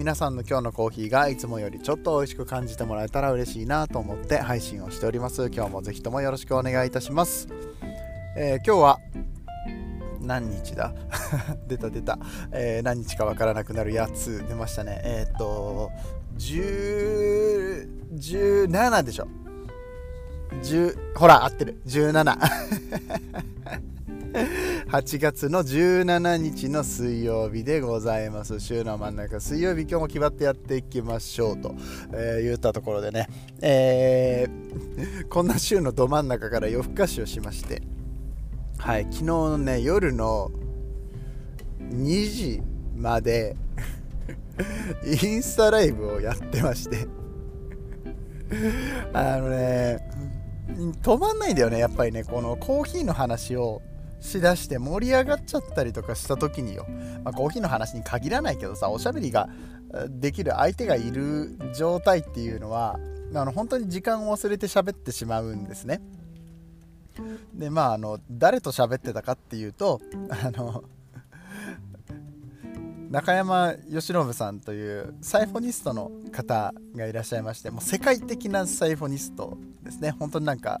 皆さんの今日のコーヒーがいつもよりちょっと美味しく感じてもらえたら嬉しいなと思って配信をしております。今日もぜひともよろしくお願いいたします、えー、今日は何日だ？出た出た、えー、何日かわからなくなるやつ出ましたね。えー、っと10 17でしょ。10ほら合ってる。17 8月の17日の水曜日でございます。週の真ん中、水曜日、今日も決まってやっていきましょうと、えー、言ったところでね、えー、こんな週のど真ん中から夜更かしをしまして、はい、昨日のね、夜の2時までインスタライブをやってまして。あのね、止まんないんだよね、やっぱりね、このコーヒーの話を。しだして盛り上がっちゃったりとかした時によ、まあ、コーヒーの話に限らないけどさおしゃべりができる相手がいる状態っていうのはあの本当に時間を忘れて喋ってしまうんですね。でまああの誰と喋ってたかっていうとあの中山由伸さんというサイフォニストの方がいらっしゃいましてもう世界的なサイフォニストですね。本当になんか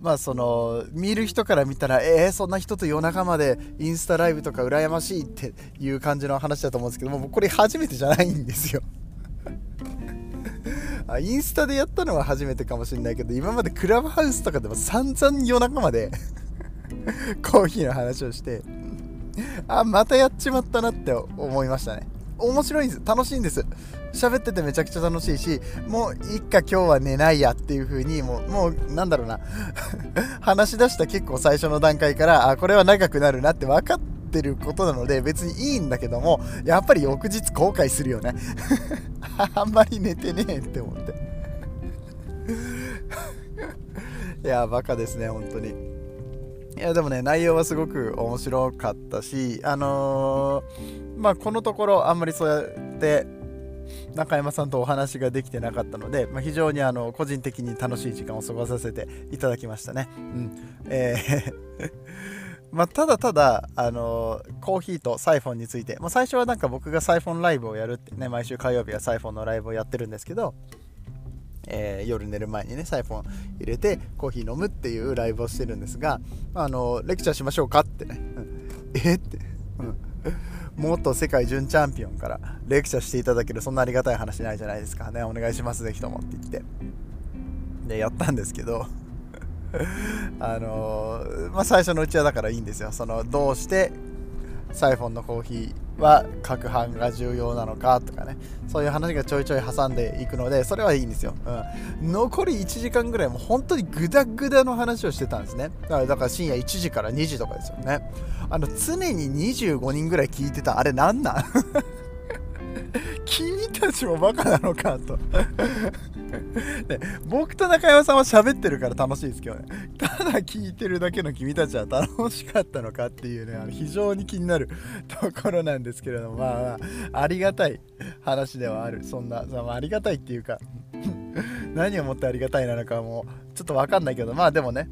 まあその見る人から見たらえー、そんな人と夜中までインスタライブとか羨ましいっていう感じの話だと思うんですけどもこれ初めてじゃないんですよ。あインスタでやったのは初めてかもしれないけど今までクラブハウスとかでも散々夜中まで コーヒーの話をしてあまたやっちまったなって思いましたね。面白いんです。楽しいんです。喋っててめちゃくちゃ楽しいしもういっか今日は寝ないやっていう風にもうもうなんだろうな。話し出した結構最初の段階からあこれは長くなるなって分かってることなので別にいいんだけどもやっぱり翌日後悔するよね。あんまり寝てねえって思って。いやバカですね本当に。いやでもね内容はすごく面白かったしあのー、まあこのところあんまりそうやって中山さんとお話ができてなかったので、まあ、非常にあの個人的に楽しい時間を過ごさせていただきましたね。うん。えー まあ、ただただ、あのー、コーヒーとサイフォンについて、まあ、最初はなんか僕がサイフォンライブをやるってね、毎週火曜日はサイフォンのライブをやってるんですけど、えー、夜寝る前にねサイフォン入れてコーヒー飲むっていうライブをしてるんですが、あのレクチャーしましょうかってね、うん、えって、うん。元世界準チャンピオンからレクチャーしていただけるそんなありがたい話ないじゃないですか。ねお願いしますぜひともって言って。でやったんですけど あのー、まあ、最初のうちはだからいいんですよ。そのどうしてサイフォンのコーヒーは攪拌が重要なのかとかね。そういう話がちょいちょい挟んでいくのでそれはいいんですよ、うん、残り1時間ぐらいもう本当にグダグダの話をしてたんですね。だからだから深夜1時から2時とかですよね。あの常に25人ぐらい聞いてた。あれなんなん？君 たちもバカなのかと。ね、僕と中山さんは喋ってるから楽しいですけどね。ただ聞いてるだけの君たちは楽しかったのかっていうねあの非常に気になるところなんですけれども。まあ、まあ、ありがたい話ではある。そんな、まあ、ありがたいっていうか 何をもってありがたいなのかもうちょっと分かんないけど。まあでもね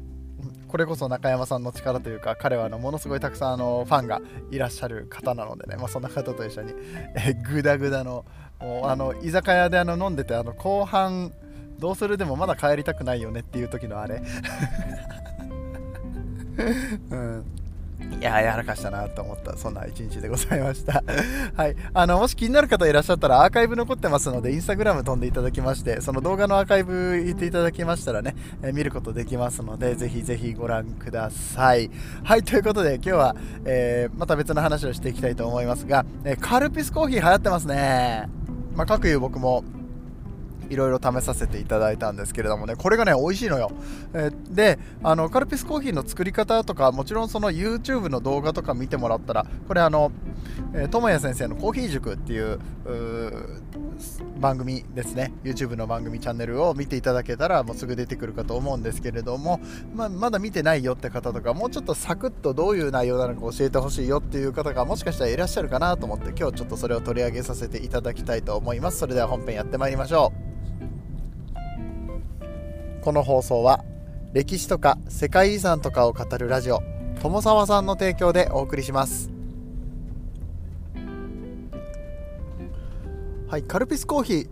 これこそ中山さんの力というか彼はあのものすごいたくさんあのファンがいらっしゃる方なのでね、まあ、そんな方と一緒に、えグダグダのもうあの居酒屋であの飲んでてあの後半どうするでもまだ帰りたくないよねっていう時のあれ。うん。いややらかしたなと思ったそんな一日でございました。はい。あのもし気になる方いらっしゃったらアーカイブ残ってますのでインスタグラム飛んでいただきましてその動画のアーカイブ言っていただきましたらね、え、見ることできますのでぜひぜひご覧ください。はい。ということで今日は、えー、また別の話をしていきたいと思いますが、え、カルピスコーヒー流行ってますね。まあ、各いう僕もいろいろ試させていただいたんですけれどもね、これがね、美味しいのよ。え、で、あの、カルピスコーヒーの作り方とか、もちろんその YouTube の動画とか見てもらったら、これあの、えー、智也先生のコーヒー塾っていう番組ですね、YouTube の番組チャンネルを見ていただけたら、もうすぐ出てくるかと思うんですけれども、まあ、まだ見てないよって方とか、もうちょっとサクッとどういう内容なのか教えてほしいよっていう方がもしかしたらいらっしゃるかなと思って、今日ちょっとそれを取り上げさせていただきたいと思います。それでは本編やってまいりましょう。この放送は歴史とか世界遺産とかを語るラジオ友沢さんの提供でお送りしますはいカルピスコーヒー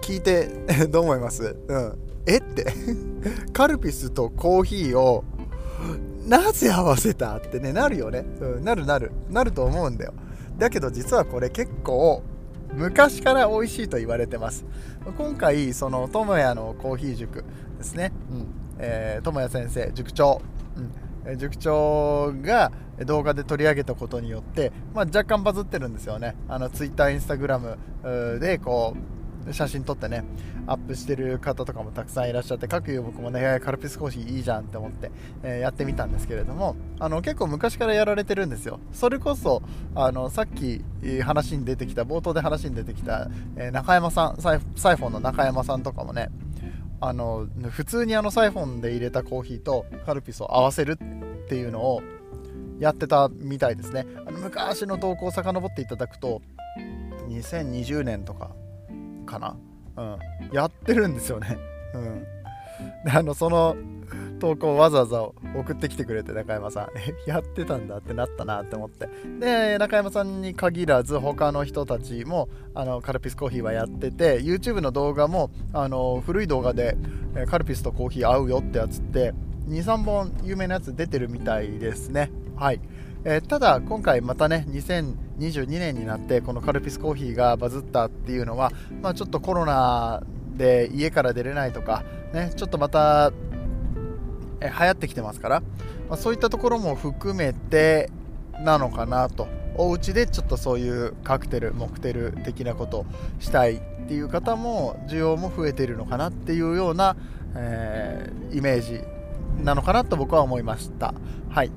聞いて どう思います？うん。え？って。カルピスとコーヒーをなぜ合わせたってねなるよね、うん、なるなる。なると思うんだよ。だけど実はこれ結構昔から美味しいと言われてます。今回その智也のコーヒー塾ですね、うん。えー、智也先生塾長、うん、塾長が動画で取り上げたことによって、まあ、若干バズってるんですよね。あの Twitter、Instagram でこう写真撮ってねアップしてる方とかもたくさんいらっしゃって各有僕もねカルピスコーヒーいいじゃんって思って、えー、やってみたんですけれどもあの結構昔からやられてるんですよ。それこそあのさっき話に出てきた冒頭で話に出てきた、えー、中山さんサイサイフォンの中山さんとかもねあの普通にあのサイフォンで入れたコーヒーとカルピスを合わせるっていうのをやってたみたいですね。あの昔の投稿を遡っていただくと2020年とかかな、うん、やってるんですよね。うん、であのその投稿をわざわざ送ってきてくれて中山さん。やってたんだってなったなって思って。で中山さんに限らず他の人たちもあのカルピスコーヒーはやってて YouTube の動画もあの古い動画でカルピスとコーヒー合うよってやつって23本有名なやつ出てるみたいですね。はい。えー、ただ今回またね2022年になってこのカルピスコーヒーがバズったっていうのは、まあ、ちょっとコロナで家から出れないとか、ね、ちょっとまた、え、流行ってきてますから、まあ、そういったところも含めてなのかなとお家でちょっとそういうカクテルモクテル的なことしたいっていう方も需要も増えているのかなっていうような、えー、イメージなのかなと僕は思いました。はい。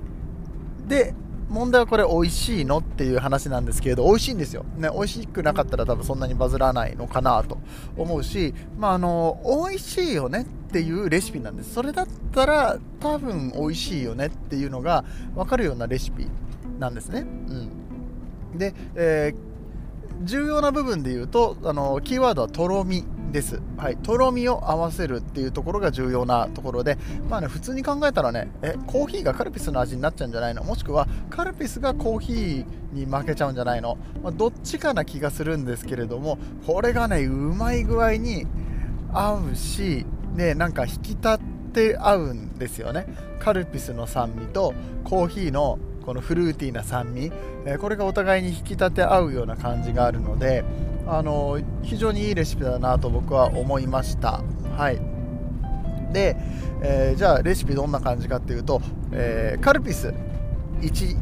で問題はこれ美味しいのっていう話なんですけれど美味しいんですよ、ね、美味しくなかったら多分そんなにバズらないのかなと思うし、まあ、あの美味しいよねっていうレシピなんです。それだったら多分美味しいよねっていうのが分かるようなレシピなんですね、うん、で、えー、重要な部分で言うとあのキーワードはとろみ。です、はい、とろみを合わせるっていうところが重要なところで、まあね、普通に考えたらねえコーヒーがカルピスの味になっちゃうんじゃないの？もしくはカルピスがコーヒーに負けちゃうんじゃないの、まあ、どっちかな気がするんですけれどもこれがねうまい具合に合うし、ね、なんか引き立って合うんですよね。カルピスの酸味とコーヒーのこのフルーティーな酸味、えこれがお互いに引き立て合うような感じがあるのであの非常にいいレシピだなと僕は思いました。はい。で、えー、じゃあレシピどんな感じかっていうと、えー、カルピス1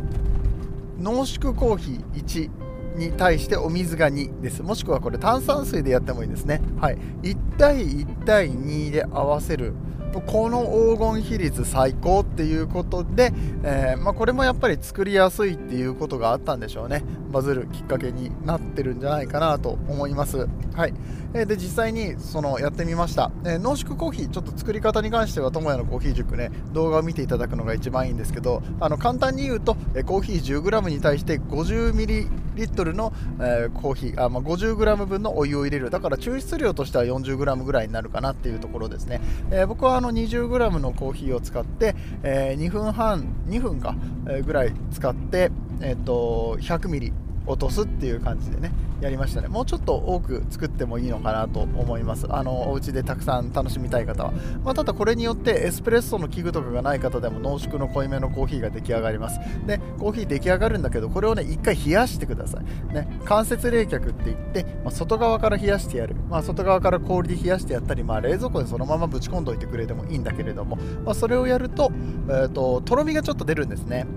濃縮コーヒー1に対してお水が2です。もしくはこれ炭酸水でやってもいいですね。はい。1対1対2で合わせるこの黄金比率最高っていうことで、えー、まあ、これもやっぱり作りやすいっていうことがあったんでしょうね。バズるきっかけになってるんじゃないかなと思います。はい、えー、で実際にそのやってみました、えー、濃縮コーヒーちょっと作り方に関しては智也のコーヒー塾ね動画を見ていただくのが一番いいんですけどあの簡単に言うと、えコーヒー 10g に対して 50ml の、えコーヒーあ、まあ、50g 分のお湯を入れる。だから抽出量としては 40g ぐらいになるかなっていうところですね、え僕はの 20g のコーヒーを使って、え2分半2分か、えぐらい使って、えーと、100ミリ。落とすっていう感じでねやりましたね。もうちょっと多く作ってもいいのかなと思います。あのお家でたくさん楽しみたい方は、まあ、ただこれによってエスプレッソの器具とかがない方でも濃縮の濃いめのコーヒーが出来上がります。でコーヒー出来上がるんだけどこれをね一回冷やしてください。ね間接冷却って言って、まあ、外側から冷やしてやる、まあ、外側から氷で冷やしてやったり、まあ、冷蔵庫でそのままぶち込んどいてくれてもいいんだけれども、まあ、それをやると,、えーととろみがちょっと出るんですね。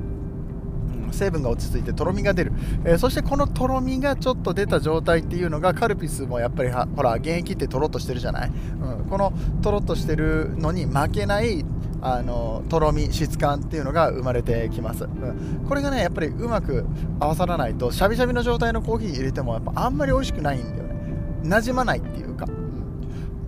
成分が落ち着いてとろみが出る、えー、そしてこのとろみがちょっと出た状態っていうのがカルピスもやっぱりほら原液ってとろっとしてるじゃない、うん、このとろっとしてるのに負けないあのとろみ質感っていうのが生まれてきます、うん、これがねやっぱりうまく合わさらないとしゃびしゃびの状態のコーヒー入れてもやっぱあんまり美味しくないんだよね。馴染まないっていうか、う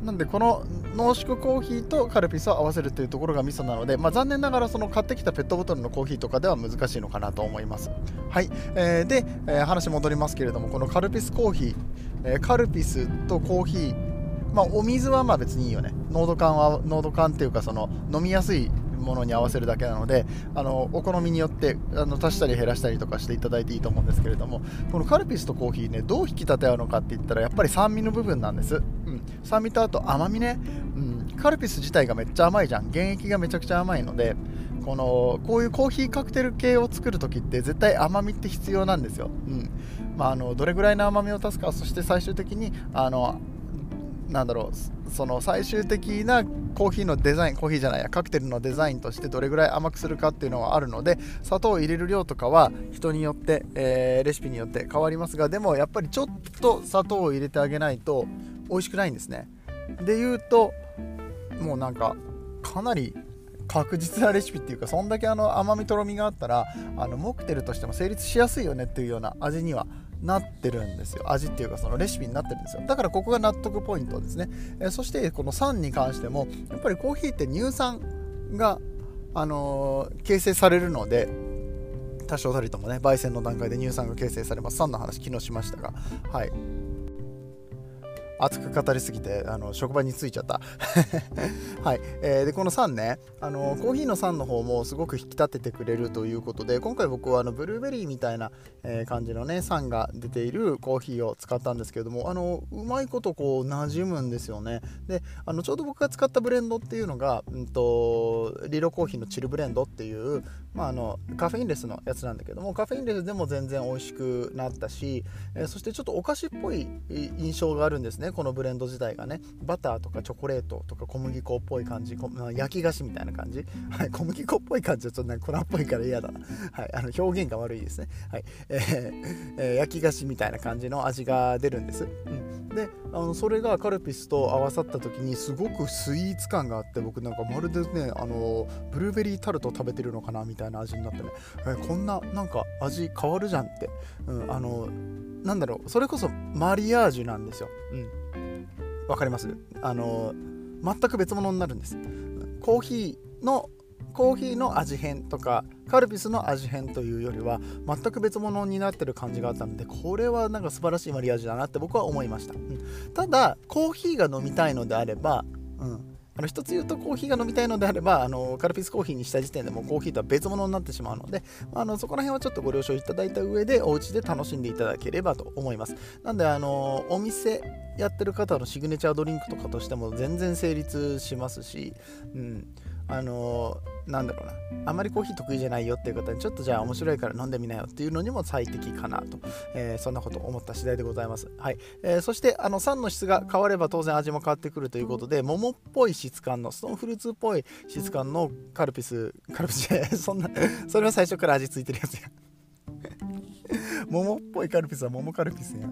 ん、なんでこの濃縮コーヒーとカルピスを合わせるというところがミソなので、まあ、残念ながらその買ってきたペットボトルのコーヒーとかでは難しいのかなと思います。はい、えー、で、えー、話戻りますけれどもこのカルピスコーヒー、えー、カルピスとコーヒーまあ、お水はまあ別にいいよね。濃度感は濃度感っていうかその飲みやすいものに合わせるだけなのであのお好みによってあの足したり減らしたりとかしていただいていいと思うんですけれどもこのカルピスとコーヒーねどう引き立て合うのかって言ったらやっぱり酸味の部分なんです、酸味とあと甘みね、うん、カルピス自体がめっちゃ甘いじゃん。原液がめちゃくちゃ甘いのでこのこういうコーヒーカクテル系を作るときって絶対甘みって必要なんですよ、うん。まあ、あのどれぐらいの甘みを足すかそして最終的にあのなんだろうその最終的なコーヒーのデザインコーヒーじゃないやカクテルのデザインとしてどれぐらい甘くするかっていうのはあるので砂糖を入れる量とかは人によって、えー、レシピによって変わりますがでもやっぱりちょっと砂糖を入れてあげないと美味しくないんですね。で言うともうなんかかなり確実なレシピっていうかそんだけあの甘みとろみがあったらあのモクテルとしても成立しやすいよねっていうような味にはなってるんですよ。味っていうかそのレシピになってるんですよ。だからここが納得ポイントですね、え、そしてこの酸に関してもやっぱりコーヒーって乳酸が、あのー、形成されるので多少たりともね焙煎の段階で乳酸が形成されます。酸の話昨日しましたが。はい。熱く語りすぎてあの職場に着いちゃった。はい、えー、でこの酸ねあのコーヒーの酸の方もすごく引き立ててくれるということで今回僕はあのブルーベリーみたいな、えー、感じのね酸が出ているコーヒーを使ったんですけれどもあのうまいことこう馴染むんですよね。であのちょうど僕が使ったブレンドっていうのが、うんと、リロコーヒーのチルブレンドっていう、まあ、あのカフェインレスのやつなんだけどもカフェインレスでも全然美味しくなったし、えー、そしてちょっとお菓子っぽい印象があるんですね。このブレンド自体がねバターとかチョコレートとか小麦粉っぽい感じ焼き菓子みたいな感じ、はい、小麦粉っぽい感じはちょっと粉っぽいから嫌だな、はい、あの表現が悪いですね、はい。えーえー、焼き菓子みたいな感じの味が出るんです、うん、であのそれがカルピスと合わさった時にすごくスイーツ感があって僕なんかまるでねあのブルーベリータルト食べてるのかなみたいな味になってね、え、こんななんか味変わるじゃんって、うん、あのなんだろうそれこそマリアージュなんですよ、うん、分かります？あの全く別物になるんです。コーヒーのコーヒーの味変とかカルピスの味変というよりは全く別物になってる感じがあったのでこれはなんか素晴らしいマリアージュだなって僕は思いました、うん、ただコーヒーが飲みたいのであれば、うん、あの一つ言うとコーヒーが飲みたいのであればあのカルピスコーヒーにした時点でもコーヒーとは別物になってしまうのであのそこら辺はちょっとご了承いただいた上でお家で楽しんでいただければと思います。なんであのお店やってる方のシグネチャードリンクとかとしても全然成立しますし、うん。あのー、なんだろうな、あまりコーヒー得意じゃないよっていう方に、ちょっとじゃあ面白いから飲んでみなよっていうのにも最適かなと、えー、そんなこと思った次第でございます。はい。えー、そして、あの、酸の質が変われば当然味も変わってくるということで、桃っぽい質感の、ストーンフルーツっぽい質感のカルピス、カルピスじゃ、そんな、それは最初から味付いてるやつや。桃っぽいカルピスは桃カルピスや。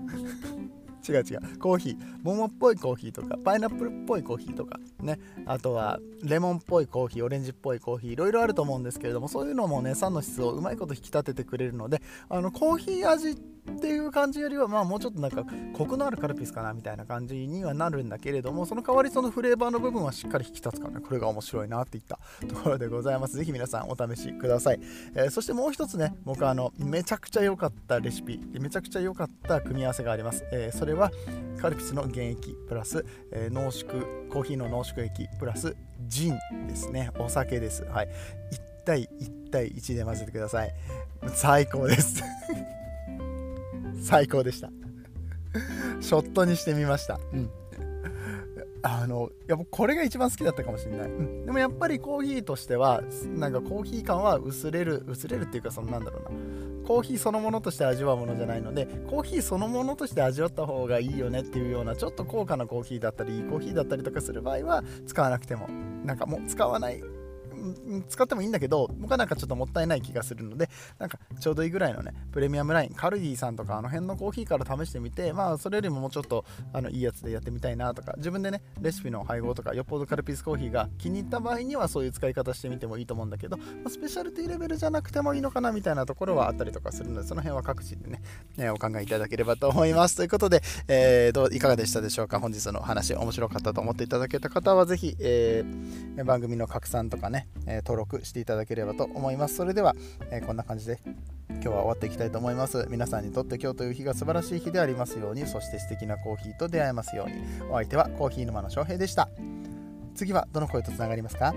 違う違う。コーヒー桃っぽいコーヒーとかパイナップルっぽいコーヒーとかね。あとはレモンっぽいコーヒーオレンジっぽいコーヒーいろいろあると思うんですけれどもそういうのもね酸の質をうまいこと引き立ててくれるのであのコーヒー味ってっていう感じよりはまあもうちょっとなんかコクのあるカルピスかなみたいな感じにはなるんだけれどもその代わりそのフレーバーの部分はしっかり引き立つからねこれが面白いなっていったところでございます。ぜひ皆さんお試しください、えー、そしてもう一つね僕あのめちゃくちゃ良かったレシピめちゃくちゃ良かった組み合わせがあります、えー、それはカルピスの原液プラス、えー、濃縮コーヒーの濃縮液プラスジンですね。お酒です。はい。1対1対1で混ぜてください。最高です。最高でした。ショットにしてみました。うん。あのやっぱこれが一番好きだったかもしれない、うん、でもやっぱりコーヒーとしてはなんかコーヒー感は薄れる薄れるっていうかそのなんだろうな。コーヒーそのものとして味わうものじゃないのでコーヒーそのものとして味わった方がいいよねっていうようなちょっと高価なコーヒーだったりコーヒーだったりとかする場合は使わなくても。なんかもう使わない使ってもいいんだけど僕はなんかちょっともったいない気がするのでなんかちょうどいいぐらいのねプレミアムラインカルディさんとかあの辺のコーヒーから試してみてまあそれよりももうちょっとあのいいやつでやってみたいなとか自分でねレシピの配合とかよっぽどカルピスコーヒーが気に入った場合にはそういう使い方してみてもいいと思うんだけど、まあ、スペシャルティレベルじゃなくてもいいのかなみたいなところはあったりとかするのでその辺は各地でね、ね、お考えいただければと思います。ということで、えー、どういかがでしたでしょうか？本日の話面白かったと思っていただけた方はぜひ、えー、番組の拡散とかね、えー、登録していただければと思います。それでは、えこんな感じで今日は終わっていきたいと思います。皆さんにとって今日という日が素晴らしい日でありますようにそして素敵なコーヒーと出会えますように。お相手はコーヒー沼の翔平でした。次はどの声とつながりますか？